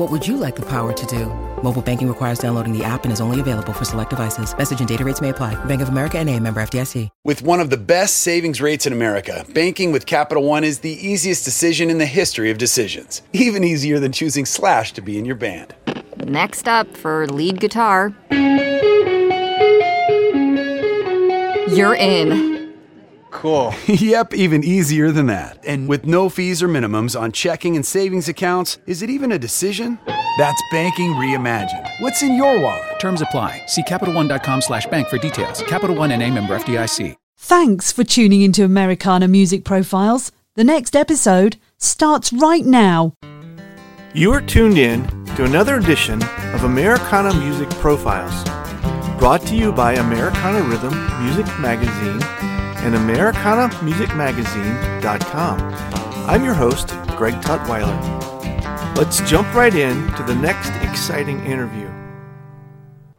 What would you like the power to do? Mobile banking requires downloading the app and is only available for select devices. Message and data rates may apply. Bank of America and a member FDIC. With one of the best savings rates in America, banking with Capital One is the easiest decision in the history of decisions. Even easier than choosing Slash to be in your band. Next up for lead guitar. You're in. Cool. yep, even easier than that. And with no fees or minimums on checking and savings accounts, is it even a decision? That's banking reimagined. What's in your wallet? Terms apply. See CapitalOne.com slash bank for details. Capital One and a member FDIC. Thanks for tuning into Americana Music Profiles. The next episode starts right now. You are tuned in to another edition of Americana Music Profiles, brought to you by Americana Rhythm Music Magazine and AmericanaMusicMagazine.com. I'm your host, Greg Tutwiler. Let's jump right in to the next exciting interview.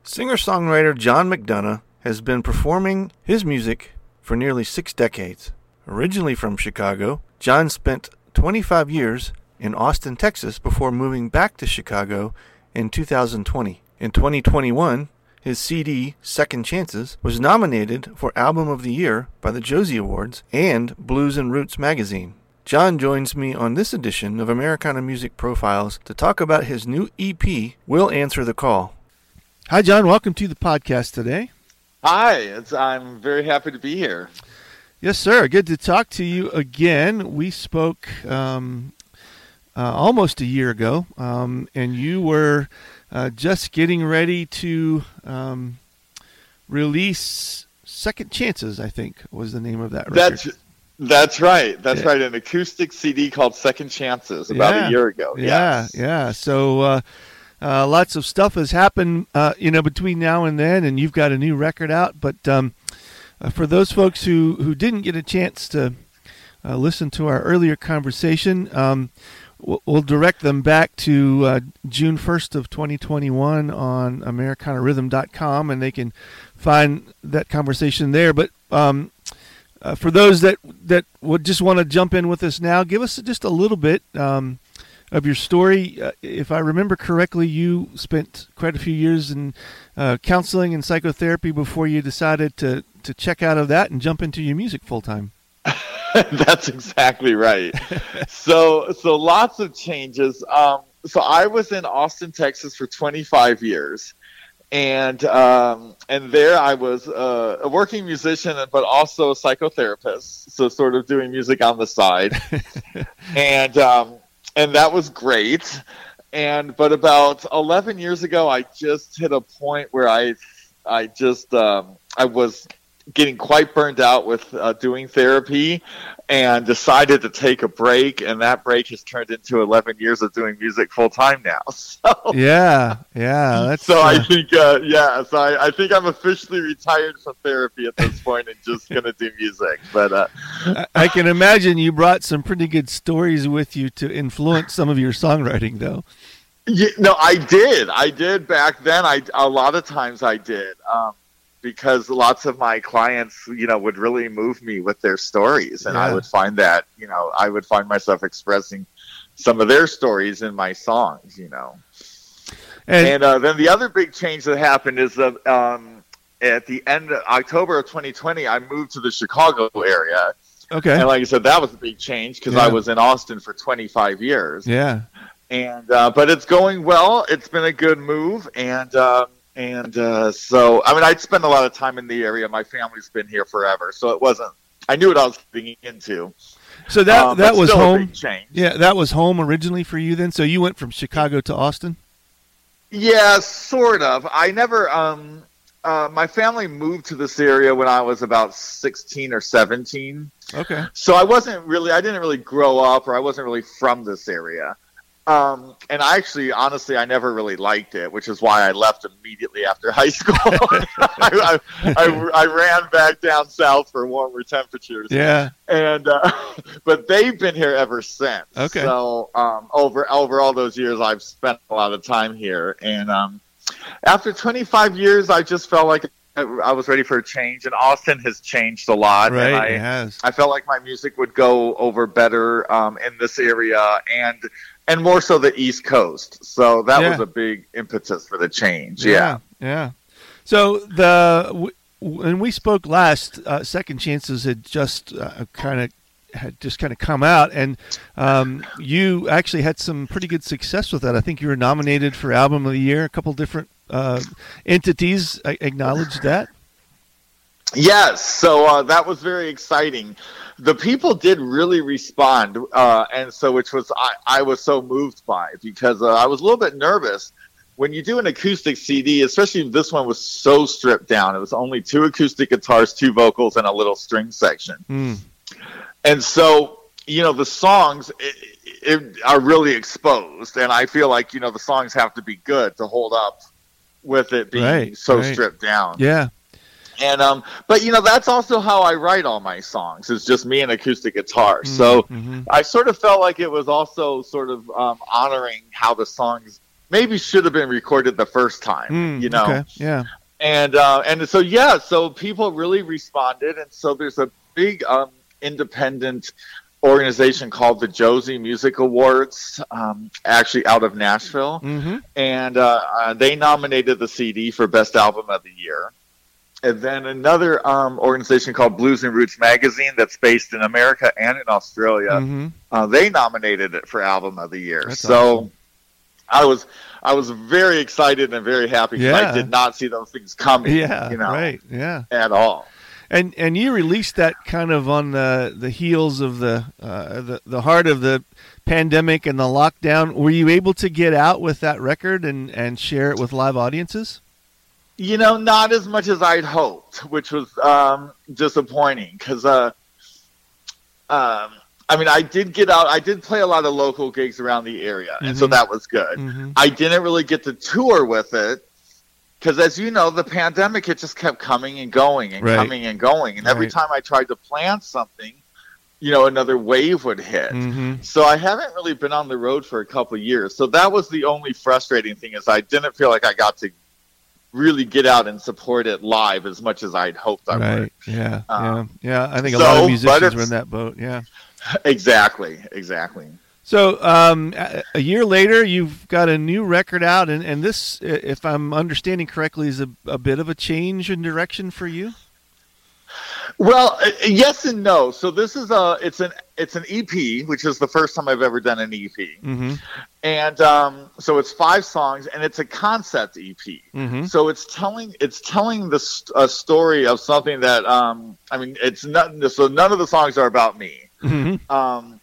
Singer songwriter John McDonough has been performing his music for nearly six decades. Originally from Chicago, John spent 25 years in Austin, Texas before moving back to Chicago in 2020. In 2021, his CD, Second Chances, was nominated for Album of the Year by the Josie Awards and Blues and Roots magazine. John joins me on this edition of Americana Music Profiles to talk about his new EP, We'll Answer the Call. Hi, John. Welcome to the podcast today. Hi, I'm very happy to be here. Yes, sir. Good to talk to you again. We spoke um, uh, almost a year ago, um, and you were uh, just getting ready to um, release Second Chances, I think was the name of that record. That's that's right. That's yeah. right. An acoustic CD called Second Chances about yeah. a year ago. Yeah, yes. yeah. So uh, uh, lots of stuff has happened, uh, you know, between now and then, and you've got a new record out. But um, uh, for those folks who who didn't get a chance to uh, listen to our earlier conversation, um, we'll, direct them back to uh, June 1st of 2021 on AmericanaRhythm.com, and they can find that conversation there. But um, uh, for those that that would just want to jump in with us now, give us just a little bit um, of your story. Uh, if I remember correctly, you spent quite a few years in uh, counseling and psychotherapy before you decided to to check out of that and jump into your music full time. That's exactly right. so so lots of changes. Um, so I was in Austin, Texas for 25 years, and um, and there I was uh, a working musician, but also a psychotherapist. So sort of doing music on the side, and um, and that was great. And but about 11 years ago, I just hit a point where I I just um, I was getting quite burned out with uh, doing therapy and decided to take a break and that break has turned into 11 years of doing music full time now so. Yeah yeah so uh... i think uh, yeah so I, I, think i'm officially retired from therapy at this point and just gonna do music but uh... I, I can imagine you brought some pretty good stories with you to influence some of your songwriting though. Yeah, no i did. I did back then. I a lot of times i did. Um, because lots of my clients, you know, would really move me with their stories, and yeah. I would find that, you know, I would find myself expressing some of their stories in my songs, you know. And, and uh, then the other big change that happened is that um, at the end of October of 2020, I moved to the Chicago area. Okay. And like I said, that was a big change because yeah. I was in Austin for 25 years. Yeah. And uh, but it's going well. It's been a good move, and. Um, and uh, so I mean I'd spent a lot of time in the area. My family's been here forever, so it wasn't. I knew what I was getting into. So that Um, that was home. Yeah, that was home originally for you. Then, so you went from Chicago to Austin. Yeah, sort of. I never. Um, uh, my family moved to this area when I was about sixteen or seventeen. Okay. So I wasn't really, I didn't really grow up, or I wasn't really from this area. Um, and I actually, honestly, I never really liked it, which is why I left immediately after high school. I, I, I, I ran back down south for warmer temperatures. Yeah. And uh, but they've been here ever since. Okay. So um, over over all those years, I've spent a lot of time here, and um, after 25 years, I just felt like I, was ready for a change. And Austin has changed a lot. Right. And I, it has. I felt like my music would go over better um, in this area and and more so the East Coast. So that Yeah. was a big impetus for the change. Yeah. Yeah. So the w- when we spoke last, uh, Second Chances had just uh, kind of had just kind of come out, and um, you actually had some pretty good success with that. I think you were nominated for Album of the Year. A couple different uh, entities acknowledged that. Yes, so uh, that was very exciting. The people did really respond, uh, and so which was I, I was so moved by because uh, I was a little bit nervous when you do an acoustic CD, especially this one was so stripped down. It was only two acoustic guitars, two vocals, and a little string section. Mm. and so you know the songs it, it, are really exposed and i feel like you know the songs have to be good to hold up with it being Right, so right. stripped down Yeah. And um but you know that's also how i write all my songs it's just me and acoustic guitar so Mhm. i sort of felt like it was also sort of um, honoring how the songs maybe should have been recorded the first time Mm, you know Okay. Yeah. and uh, and so yeah, so people really responded, and so there's a big um, independent organization called the Josie Music Awards, um, actually out of Nashville, hmm and uh, uh, they nominated the CD for Best Album of the Year. And then another um, organization called Blues and Roots Magazine, that's based in America and in Australia, hmm uh, they nominated it for Album of the Year. That's so awesome. I was I was very excited and very happy. 'cause Yeah. I did not see those things coming. Yeah. you know, Right. Yeah. at all. And and you released that kind of on the the heels of the uh, the the heart of the pandemic and the lockdown. Were you able to get out with that record and and share it with live audiences? You know, not as much as I'd hoped, which was um, disappointing because, uh, um, I mean, I did get out. I did play a lot of local gigs around the area, and so Mhm. that was good. Mm-hmm. I didn't really get to tour with it because, as you know, the pandemic it just kept coming and going and Right. coming and going, and every Right. time I tried to plan something, you know, another wave would hit. Mm-hmm. So I haven't really been on the road for a couple of years. So that was the only frustrating thing is I didn't feel like I got to really get out and support it live as much as I'd hoped I would. Yeah. Um, yeah. Yeah. I think a so, lot of musicians were in that boat. Yeah. Exactly, exactly. So um, a, a year later, you've got a new record out, and, and this, if I'm understanding correctly, is a, a bit of a change in direction for you. Well, uh, yes and no. So this is a it's an it's an EP, which is the first time I've ever done an EP, Mm-hmm. And um, so it's five songs, and it's a concept EP. Mm-hmm. So it's telling it's telling the st- a story of something that um, I mean it's not so none of the songs are about me. Mm-hmm. Um,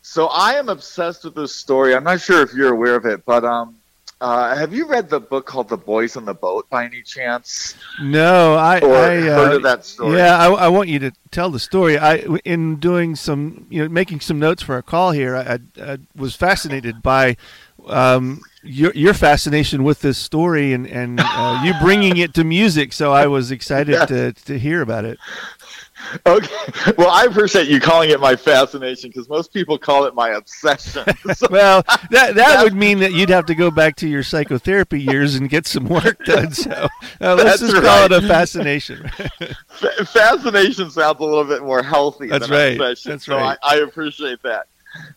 so I am obsessed with this story. I'm not sure if you're aware of it, but um, uh, have you read the book called The Boys on the Boat by any chance, No, I, or I uh, heard of that story? Yeah, I, I want you to tell the story. I, in doing some, you know, making some notes for a call here, I, I, was fascinated by um, your your fascination with this story and and uh, you bringing it to music. So I was excited Yes. to to hear about it. Okay. Well, I appreciate you calling it my fascination because most people call it my obsession. So- Well, that that would mean that you'd have to go back to your psychotherapy years and get some work done. So uh, let's That's just call it a fascination. Fa- fascination sounds a little bit more healthy That's than right. obsession. That's so right. I, I appreciate that.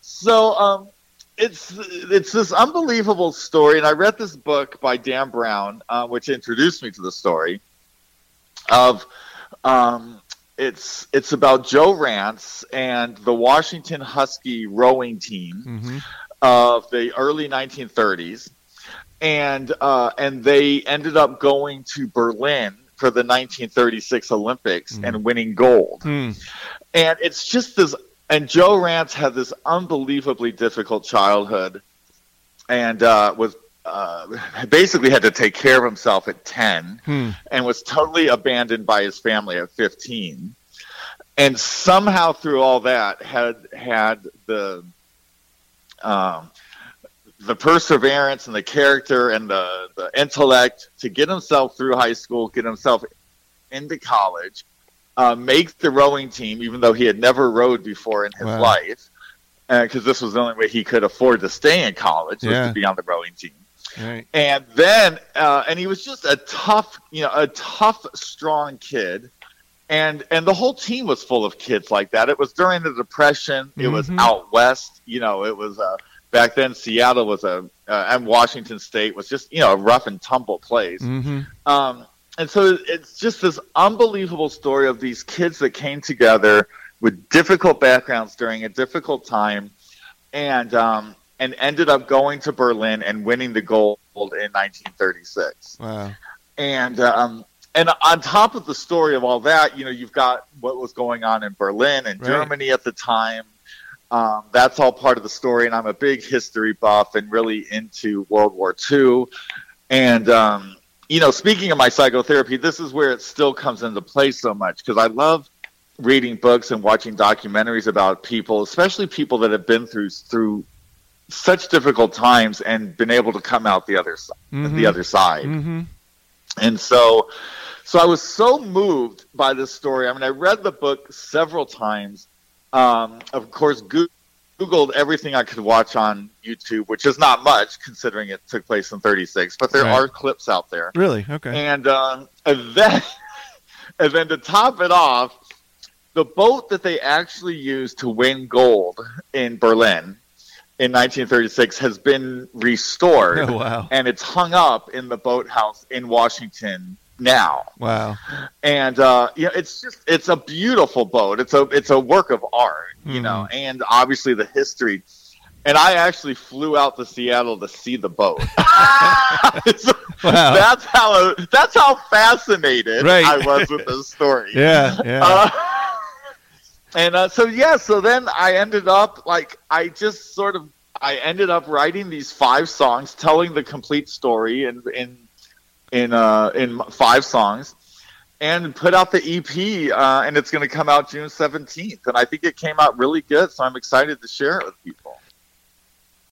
So um, it's it's this unbelievable story, and I read this book by Dan Brown, uh, which introduced me to the story of. Um, it's it's about Joe Rantz and the Washington Husky rowing team hmm of the early 1930s. and uh, and they ended up going to Berlin for the 1936 Olympics and winning gold. Hmm. And it's just this. And Joe Rantz had this unbelievably difficult childhood, and uh, was uh, basically had to take care of himself at 10, Hmm. and was totally abandoned by his family at 15. And somehow through all that had had the um, the perseverance and the character and the, the intellect to get himself through high school, get himself into college, uh, make the rowing team, even though he had never rowed before in his Wow. life, because this was the only way he could afford to stay in college was Yeah. to be on the rowing team. Right. And then, uh, and he was just a tough, you know, a tough, strong kid. And and the whole team was full of kids like that. It was during the depression. It was Mhm. out west. You know, it was uh, back then. Seattle was a uh, and Washington State was just you know a rough and tumble place. Mm-hmm. Um, and so it's just this unbelievable story of these kids that came together with difficult backgrounds during a difficult time, and um, and ended up going to Berlin and winning the gold in 1936. Wow. And um, and on top of the story of all that, you know, you've got what was going on in Berlin and Right. Germany at the time. Um, that's all part of the story, and I'm a big history buff and really into World War II. And um, you know, speaking of my psychotherapy, this is where it still comes into play so much because I love reading books and watching documentaries about people, especially people that have been through through such difficult times and been able to come out the other side, Mhm. the other side. Mm-hmm. And so, so I was so moved by this story. I mean, I read the book several times. Um, of course, Googled everything I could watch on YouTube, which is not much considering it took place in 36, but there Right. are clips out there. Really? Okay. And, um, and then, and then to top it off, the boat that they actually used to win gold in Berlin in 1936 has been restored Oh, wow. and it's hung up in the boathouse in Washington now. Wow. And uh, yeah, it's just it's a beautiful boat. It's a it's a work of art, you Mhm. know, and obviously the history. And I actually flew out to Seattle to see the boat. So Wow. That's how that's how fascinated Right. I was with this story. Yeah. Yeah. Uh, and uh, so yeah, so then I ended up like I just sort of I ended up writing these five songs, telling the complete story in in in uh, in five songs, and put out the EP, uh, and it's going to come out June seventeenth. And I think it came out really good, so I'm excited to share it with people.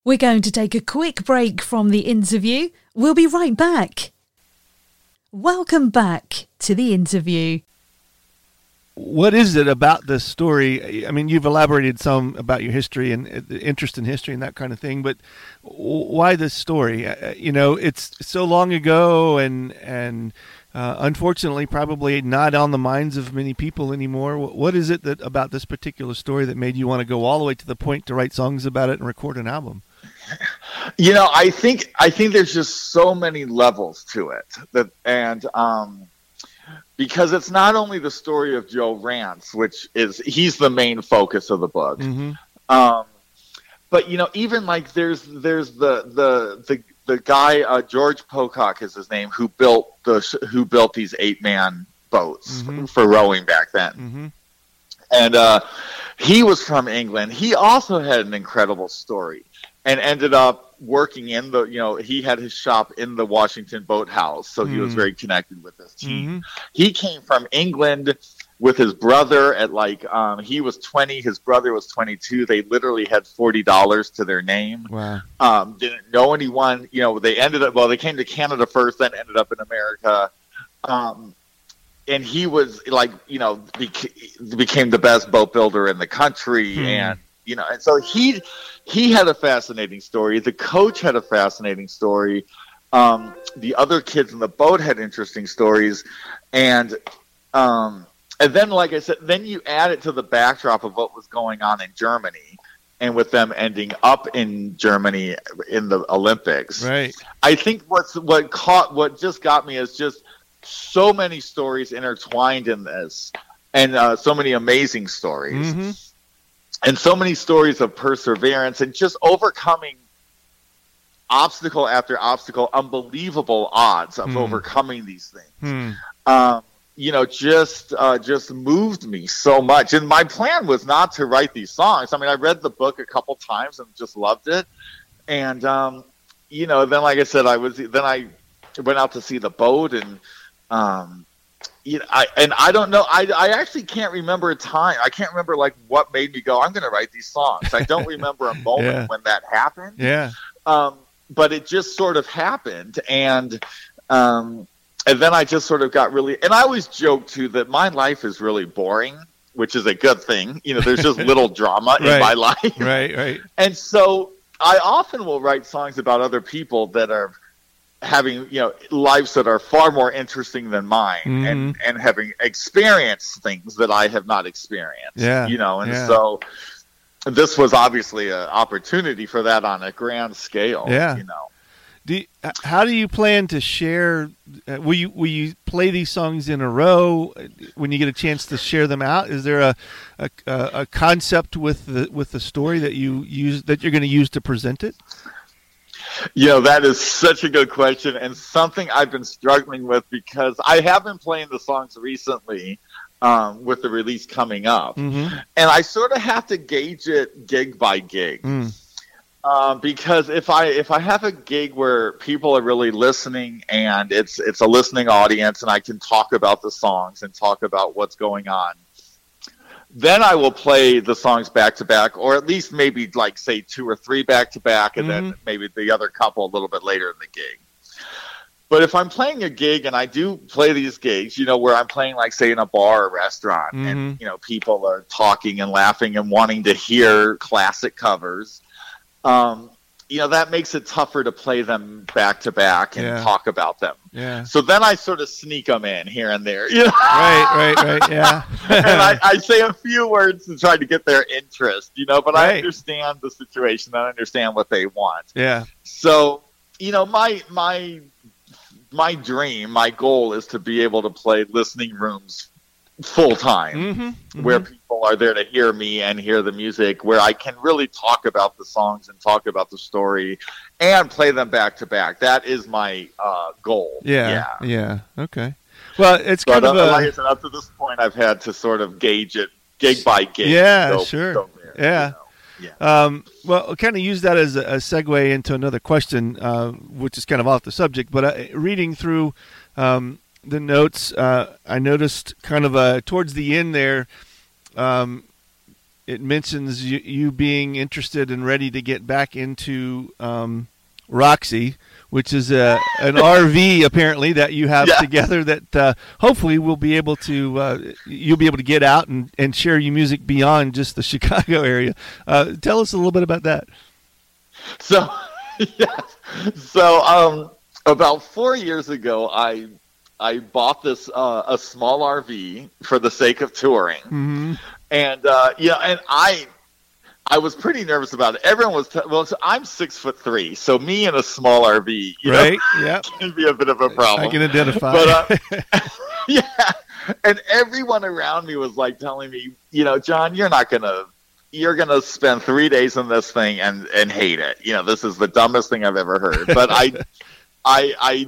We're going to take a quick break from the interview. We'll be right back. Welcome back to the interview. What is it about this story? I mean, you've elaborated some about your history and uh, interest in history and that kind of thing, but why this story? Uh, You know, it's so long ago, and and uh, unfortunately, probably not on the minds of many people anymore. What is it that about this particular story that made you want to go all the way to the point to write songs about it and record an album? You know, I think I think there's just so many levels to it that, and um, because it's not only the story of Joe Rantz, which is he's the main focus of the book, Mm-hmm. um, but you know, even like there's there's the the the the guy uh, George Pocock is his name who built the who built these eight man boats Mhm. for rowing back then Mm-hmm. and uh, he was from England. He also had an incredible story, and ended up working in the. You know, he had his shop in the Washington Boathouse, so he was Mm. very connected with this team. Mm-hmm. He came from England with his brother at like um, he was 20 his brother was 22 they literally had $40 to their name Wow. um, didn't know anyone. You know, they ended up well. They came to Canada first, then ended up in America. Um, and he was like, you know, beca- became the best boat builder in the country, Hmm. and you know, and so he he had a fascinating story. The coach had a fascinating story. Um, the other kids in the boat had interesting stories, and um, and then, like I said, then you add it to the backdrop of what was going on in Germany, and with them ending up in Germany in the Olympics. Right. I think what's what caught what just got me is just so many stories intertwined in this, and uh, so many amazing stories, Mm-hmm. And so many stories of perseverance and just overcoming obstacle after obstacle, unbelievable odds of Hmm. overcoming these things. Hmm. Um, you know, just uh, just moved me so much. And my plan was not to write these songs. I mean, I read the book a couple times and just loved it. And um, you know, then like I said, I was then I went out to see the boat and um, you know, I and I don't know. I I actually can't remember a time. I can't remember like what made me go. I'm going to write these songs. I don't remember a moment Yeah. when that happened Yeah. um, but it just sort of happened and um, and then i just sort of got really and i always joke too that my life is really boring which is a good thing you know there's just little drama in my life Right. Right. and so i often will write songs about other people that are having you know lives that are far more interesting than mine Mm-hmm. and and having experienced things that i have not experienced Yeah, you know and yeah. so this was obviously an opportunity for that on a grand scale Yeah. you know Do you, how do you plan to share? Uh, will you will you play these songs in a row uh, when you get a chance to share them out? Is there a a, a a concept with the with the story that you use that you're going to use to present it? You know, that is such a good question and something I've been struggling with because I have been playing the songs recently um, with the release coming up. Mm-hmm. And I sort of have to gauge it gig by gig. Mm. Um, because if I if I have a gig where people are really listening and it's it's a listening audience and I can talk about the songs and talk about what's going on, then I will play the songs back to back, or at least maybe like say two or three back to back, and then maybe the other couple a little bit later in the gig. But if I'm playing a gig, and I do play these gigs, you know, where I'm playing like say in a bar or restaurant, and you know people are talking and laughing and wanting to hear classic covers, um, you know that makes it tougher to play them back to back and Yeah. talk about them. Yeah. So then I sort of sneak them in here and there, you know? Right. Right. Right. Yeah. and I, I say a few words to try to get their interest, you know, but I understand the situation. I understand what they want. yeah. So, you know, my my my dream, my goal is to be able to play listening rooms full time, Mm-hmm. where people are there to hear me and hear the music, where I can really talk about the songs and talk about the story, and play them back to back. That is my uh, goal. Yeah. Yeah. Okay. Well, it's But kind of uh, a like said, up to this point, I've had to sort of gauge it gig by gig. Yeah, Go- sure. go there, Yeah. you know. Yeah. Um, well, I'll kind of use that as a, a segue into another question, uh, which is kind of off the subject. But uh, reading through um, the notes, uh, I noticed kind of uh, towards the end there, um, it mentions you, you being interested and ready to get back into um, Roxy, which is a, an RV apparently that you have Yeah. together that uh, hopefully will be able to uh, you'll be able to get out and, and share your music beyond just the Chicago area. Uh, tell us a little bit about that. So, yes. So, um, about four years ago, I I bought this uh, a small RV for the sake of touring, Mm-hmm. and uh, yeah, and I I was pretty nervous about it. Everyone was t- well. So I'm six foot three, so me in a small RV, you Right? know, Yeah. can be a bit of a problem. I can identify. But uh, yeah, and everyone around me was like telling me, you know, John, you're not gonna, you're gonna spend three days in this thing and and hate it. You know, this is the dumbest thing I've ever heard. But I, I, I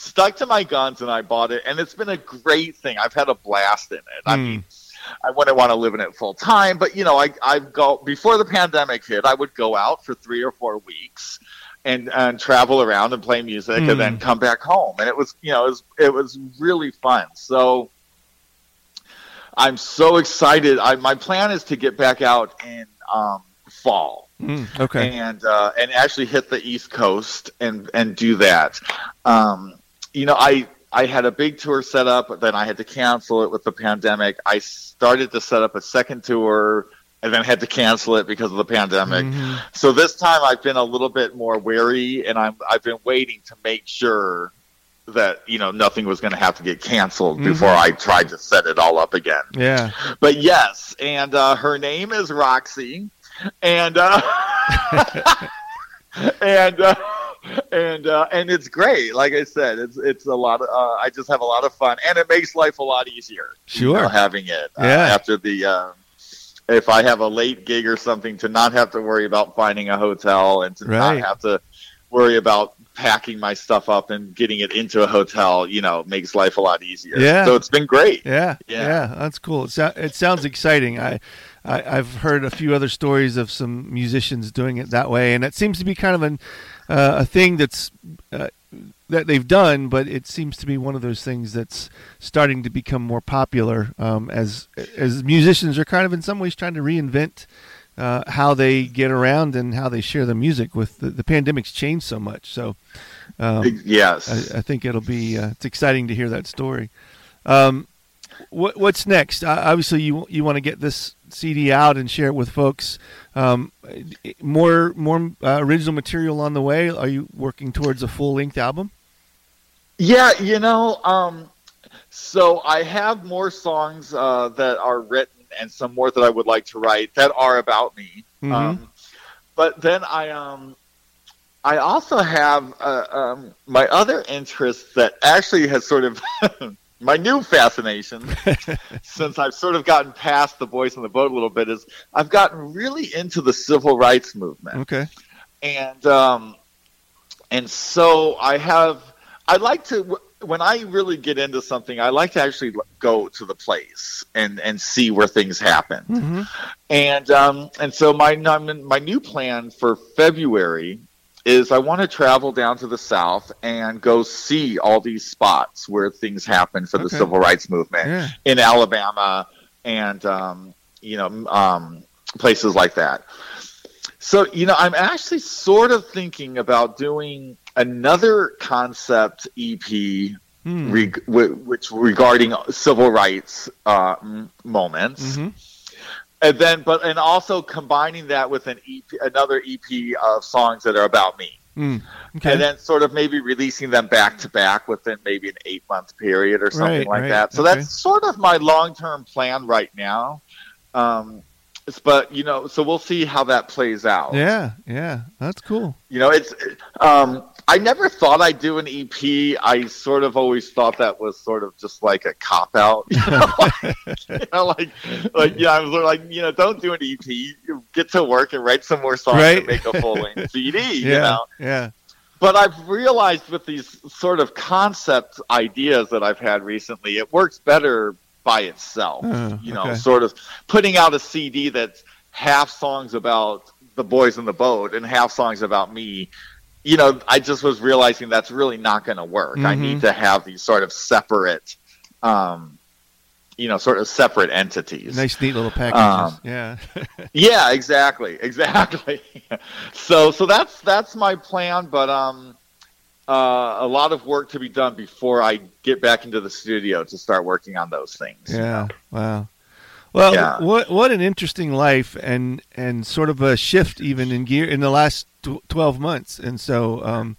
stuck to my guns and I bought it, and it's been a great thing. I've had a blast in it. I Hmm. mean. I wouldn't want to live in it full time, but you know, I I've go before the pandemic hit. I would go out for three or four weeks, and and travel around and play music, Mm. and then come back home. And it was you know it was it was really fun. So I'm so excited. I my plan is to get back out in um, fall Mm, okay. and uh, and actually hit the East Coast and and do that. Um, you know, I I had a big tour set up, but then I had to cancel it with the pandemic. I started to set up a second tour and then had to cancel it because of the pandemic. Mhm. So this time I've been a little bit more wary, and I'm I've been waiting to make sure that you know nothing was going to have to get canceled before I tried to set it all up again. Yeah. But yes, and uh, her name is Roxy, and uh, and uh, and uh, and it's great. Like I said, it's it's a lot. Of, uh, I just have a lot of fun, and it makes life a lot easier. you Sure. know, having it uh, Yeah. after the. Uh, if I have a late gig or something, to not have to worry about finding a hotel and to Right. not have to worry about packing my stuff up and getting it into a hotel, you know, makes life a lot easier. Yeah. So it's been great. Yeah, Yeah. yeah, that's cool. It, so, it sounds exciting. I, I, I've heard a few other stories of some musicians doing it that way, and it seems to be kind of an, uh, a thing that's uh, that they've done, but it seems to be one of those things that's starting to become more popular um, as as musicians are kind of in some ways trying to reinvent. Uh, how they get around and how they share the music with the, the pandemic's changed so much. So, um, yes, I, I think it'll be uh, it's exciting to hear that story. Um, what, what's next? Uh, obviously, you you want to get this CD out and share it with folks. Um, more more uh, original material on the way. Are you working towards a full length album? Yeah, you know, um, so I have more songs uh, that are written and some more that I would like to write that are about me. Mhm. Um, but then I um I also have uh, um, my other interest that actually has sort of my new fascination since I've sort of gotten past the boys in the boat a little bit is I've gotten really into the civil rights movement Okay. and um, and so I have I like to when I really get into something I like to actually go to the place and and see where things happen Mm-hmm. and um, and so my my new plan for February is I want to travel down to the South and go see all these spots where things happen for the Okay. civil rights movement Yeah. in Alabama and um, you know um, places like that. So you know, I'm actually sort of thinking about doing another concept EP, Hmm. reg- w- which regarding civil rights uh, m- moments, Mhm. And then but and also combining that with an EP, another EP of songs that are about me Mm. Okay. and then sort of maybe releasing them back to back within maybe an eight month period or something Right, like right, that. So okay. that's sort of my long term plan right now. Um, but you know, so we'll see how that plays out. yeah. Yeah. That's cool. You know, it's um, I never thought I'd do an EP. I sort of always thought that was sort of just like a cop out. You know, like, you know, like, like yeah, I was like, you know, don't do an EP. Get to work and write some more songs Right. and make a full length CD. Yeah. You know, Yeah. but I've realized with these sort of concept ideas that I've had recently, it works better by itself. Oh, you know, okay. sort of putting out a CD that's half songs about the boys in the boat and half songs about me. You know, I just was realizing that's really not going to work. I Mhm. need to have these sort of separate, um, you know, sort of separate entities. Nice, neat little packages. Um, yeah. Yeah, exactly, exactly. so, so that's that's my plan, but um, uh, a lot of work to be done before I get back into the studio to start working on those things. Yeah. Wow. Well, Yeah. what what an interesting life and and sort of a shift even in gear in the last tw- twelve months. And so, um,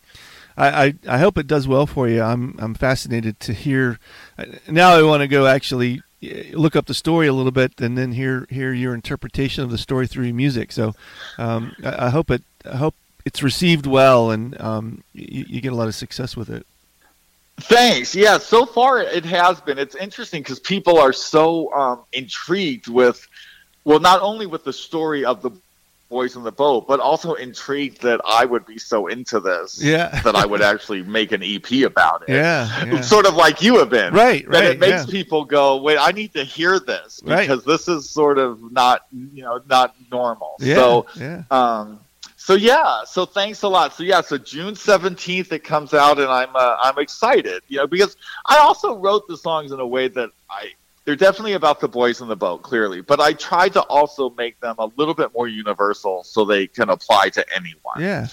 I, I I hope it does well for you. I'm I'm fascinated to hear. uh, Now I want to go actually uh, look up the story a little bit and then hear hear your interpretation of the story through your music. So, um, I, I hope it I hope it's received well and um, you, you get a lot of success with it. Thanks. Yeah, so far it has been. It's interesting because people are so um, intrigued with, well, not only with the story of the boys in the boat, but also intrigued that I would be so into this Yeah. that I would actually make an EP about it. Yeah, yeah. Sort of like you have been. Right, right, it makes yeah. people go, wait, I need to hear this Right. because this is sort of not, you know, not normal. Yeah, So, yeah. um, so yeah, so thanks a lot. So yeah, so June seventeenth it comes out, and I'm uh, I'm excited, you know, because I also wrote the songs in a way that I they're definitely about the boys in the boat, clearly, but I tried to also make them a little bit more universal so they can apply to anyone, Yeah.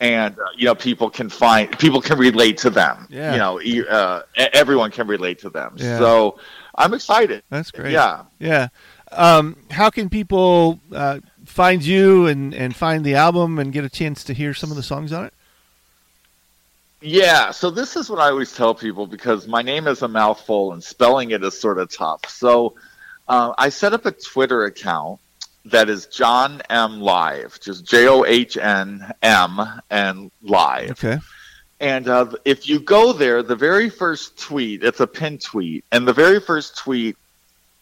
and uh, you know, people can find people can relate to them, Yeah. you know, uh, everyone can relate to them. Yeah. So I'm excited. That's great. Yeah. Yeah. Um, how can people uh, find you and, and find the album and get a chance to hear some of the songs on it? Yeah, so this is what I always tell people because my name is a mouthful and spelling it is sort of tough. So uh, I set up a Twitter account that is John M Live, just J O H N M and Live. Okay. And uh, if you go there, the very first tweet, it's a pin tweet, and the very first tweet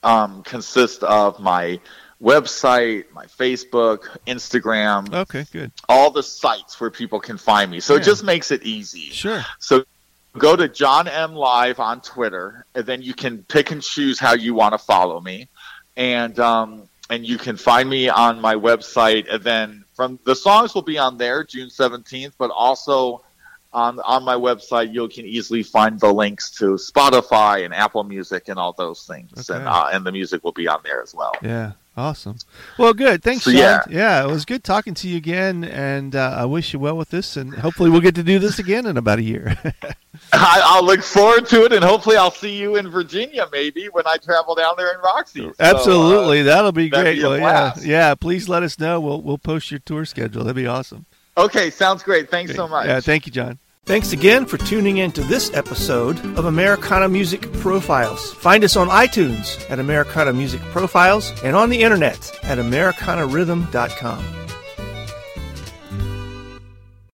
um, consists of my website, my Facebook, Instagram. Okay, good. All the sites where people can find me. So Yeah. it just makes it easy. Sure. So go to John M Live on Twitter, and then you can pick and choose how you want to follow me, and um, and you can find me on my website. And then from the songs will be on there June seventeenth, but also on on my website you can easily find the links to Spotify and Apple Music and all those things, Okay. and uh, and the music will be on there as well. Yeah. Awesome. Well, good. Thanks, So, yeah. yeah, it was good talking to you again, and uh, I wish you well with this, and hopefully we'll get to do this again in about a year. I, I'll look forward to it, and hopefully I'll see you in Virginia maybe when I travel down there in Roxy. So, uh, Absolutely, that'll be great. be Well, yeah, yeah. Please let us know. We'll we'll post your tour schedule. That'd be awesome. Okay, sounds great. Thanks so much. Yeah, thank you, John. Thanks again for tuning in to this episode of Americana Music Profiles. Find us on iTunes at Americana Music Profiles and on the internet at AmericanaRhythm.com.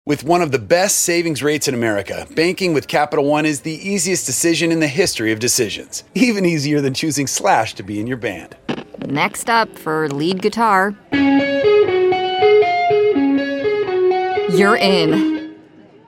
With one of the best savings rates in America, banking with Capital One is the easiest decision in the history of decisions. Even easier than choosing Slash to be in your band. Next up for lead guitar. You're in.